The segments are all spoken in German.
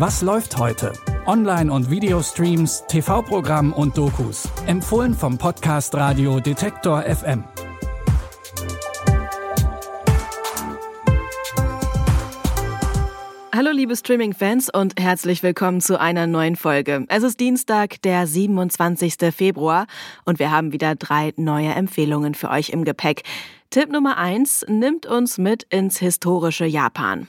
Was läuft heute? Online- und Videostreams, TV-Programm und Dokus. Empfohlen vom Podcast Radio Detektor FM. Hallo liebe Streaming-Fans und herzlich willkommen zu einer neuen Folge. Es ist Dienstag, der 27. Februar und wir haben wieder drei neue Empfehlungen für euch im Gepäck. Tipp Nummer eins nimmt uns mit ins historische Japan.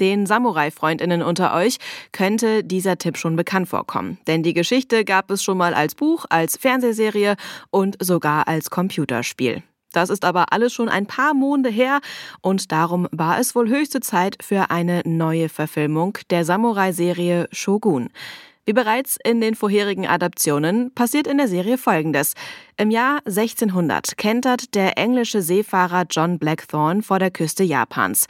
Den Samurai-Freundinnen unter euch könnte dieser Tipp schon bekannt vorkommen. Denn die Geschichte gab es schon mal als Buch, als Fernsehserie und sogar als Computerspiel. Das ist aber alles schon ein paar Monde her und darum war es wohl höchste Zeit für eine neue Verfilmung der Samurai-Serie Shogun. Wie bereits in den vorherigen Adaptionen passiert in der Serie Folgendes. Im Jahr 1600 kentert der englische Seefahrer John Blackthorne vor der Küste Japans.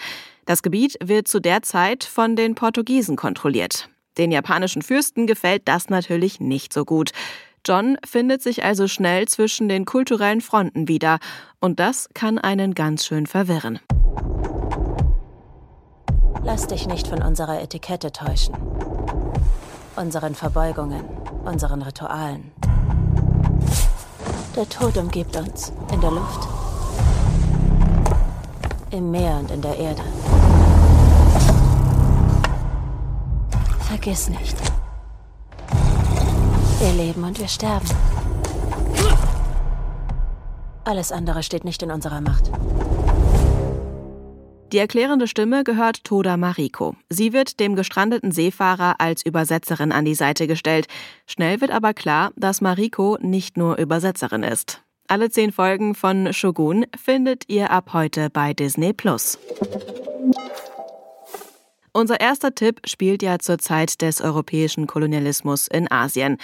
Das Gebiet wird zu der Zeit von den Portugiesen kontrolliert. Den japanischen Fürsten gefällt das natürlich nicht so gut. John findet sich also schnell zwischen den kulturellen Fronten wieder und das kann einen ganz schön verwirren. Lass dich nicht von unserer Etikette täuschen unseren Verbeugungen, unseren Ritualen. Der Tod umgibt uns in der Luft, im Meer und in der Erde. Vergiss nicht. Wir leben und wir sterben. Alles andere steht nicht in unserer Macht. Die erklärende Stimme gehört Toda Mariko. Sie wird dem gestrandeten Seefahrer als Übersetzerin an die Seite gestellt. Schnell wird aber klar, dass Mariko nicht nur Übersetzerin ist. Alle zehn Folgen von Shogun findet ihr ab heute bei Disney Plus. Unser erster Tipp spielt ja zur Zeit des europäischen Kolonialismus in Asien.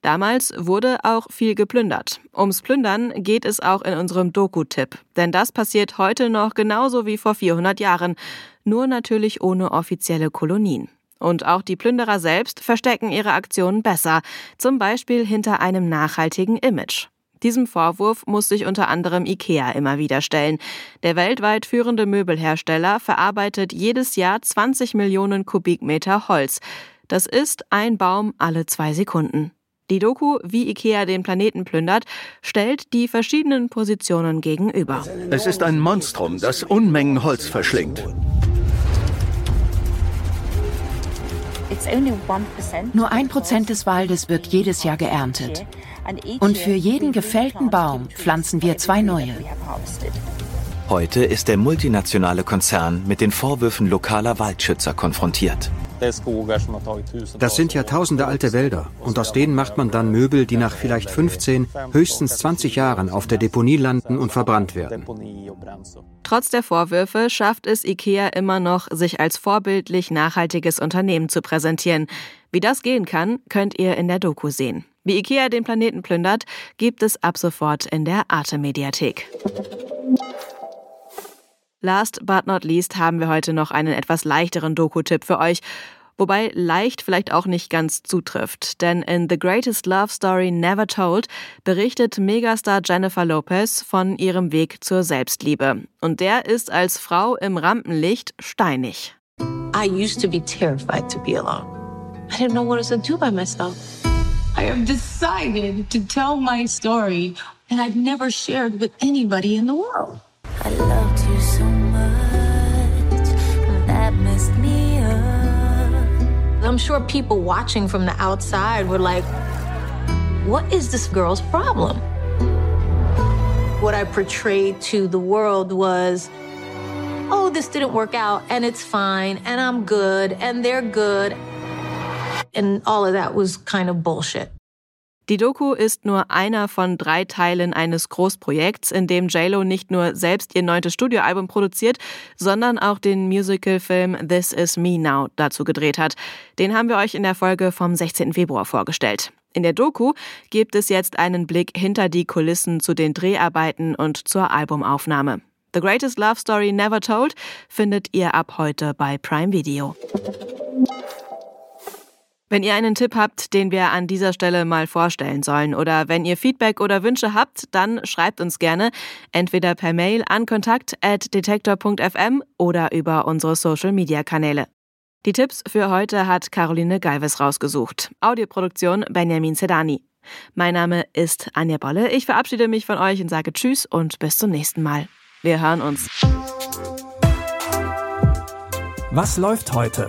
Damals wurde auch viel geplündert. Ums Plündern geht es auch in unserem Doku-Tipp. Denn das passiert heute noch genauso wie vor 400 Jahren. Nur natürlich ohne offizielle Kolonien. Und auch die Plünderer selbst verstecken ihre Aktionen besser. Zum Beispiel hinter einem nachhaltigen Image. Diesem Vorwurf muss sich unter anderem IKEA immer wieder stellen. Der weltweit führende Möbelhersteller verarbeitet jedes Jahr 20 Millionen Kubikmeter Holz. Das ist ein Baum alle zwei Sekunden. Die Doku, wie IKEA den Planeten plündert, stellt die verschiedenen Positionen gegenüber. Es ist ein Monstrum, das Unmengen Holz verschlingt. Nur ein Prozent des Waldes wird jedes Jahr geerntet. Und für jeden gefällten Baum pflanzen wir zwei neue. Heute ist der multinationale Konzern mit den Vorwürfen lokaler Waldschützer konfrontiert. Das sind ja tausende alte Wälder und aus denen macht man dann Möbel, die nach vielleicht 15, höchstens 20 Jahren auf der Deponie landen und verbrannt werden. Trotz der Vorwürfe schafft es IKEA immer noch, sich als vorbildlich nachhaltiges Unternehmen zu präsentieren. Wie das gehen kann, könnt ihr in der Doku sehen. Wie IKEA den Planeten plündert, gibt es ab sofort in der Arte-Mediathek. Last but not least haben wir heute noch einen etwas leichteren Doku-Tipp für euch. Wobei leicht vielleicht auch nicht ganz zutrifft. Denn in The Greatest Love Story Never Told berichtet Megastar Jennifer Lopez von ihrem Weg zur Selbstliebe. Und der ist als Frau im Rampenlicht steinig. I used to be terrified to be alone. I didn't know what I was to do by myself. I have decided to tell my story, and I've never shared with anybody in the world. I loved I'm sure people watching from the outside were like, what is this girl's problem? What I portrayed to the world was, oh, this didn't work out and it's fine and I'm good and they're good. And all of that was kind of bullshit. Die Doku ist nur einer von drei Teilen eines Großprojekts, in dem JLo nicht nur selbst ihr neuntes Studioalbum produziert, sondern auch den Musicalfilm This Is Me Now dazu gedreht hat. Den haben wir euch in der Folge vom 16. Februar vorgestellt. In der Doku gibt es jetzt einen Blick hinter die Kulissen zu den Dreharbeiten und zur Albumaufnahme. The Greatest Love Story Never Told findet ihr ab heute bei Prime Video. Wenn ihr einen Tipp habt, den wir an dieser Stelle mal vorstellen sollen oder wenn ihr Feedback oder Wünsche habt, dann schreibt uns gerne entweder per Mail an kontakt@detektor.fm oder über unsere Social Media Kanäle. Die Tipps für heute hat Caroline Galves rausgesucht. Audioproduktion Benjamin Sedani. Mein Name ist Anja Bolle. Ich verabschiede mich von euch und sage Tschüss und bis zum nächsten Mal. Wir hören uns. Was läuft heute?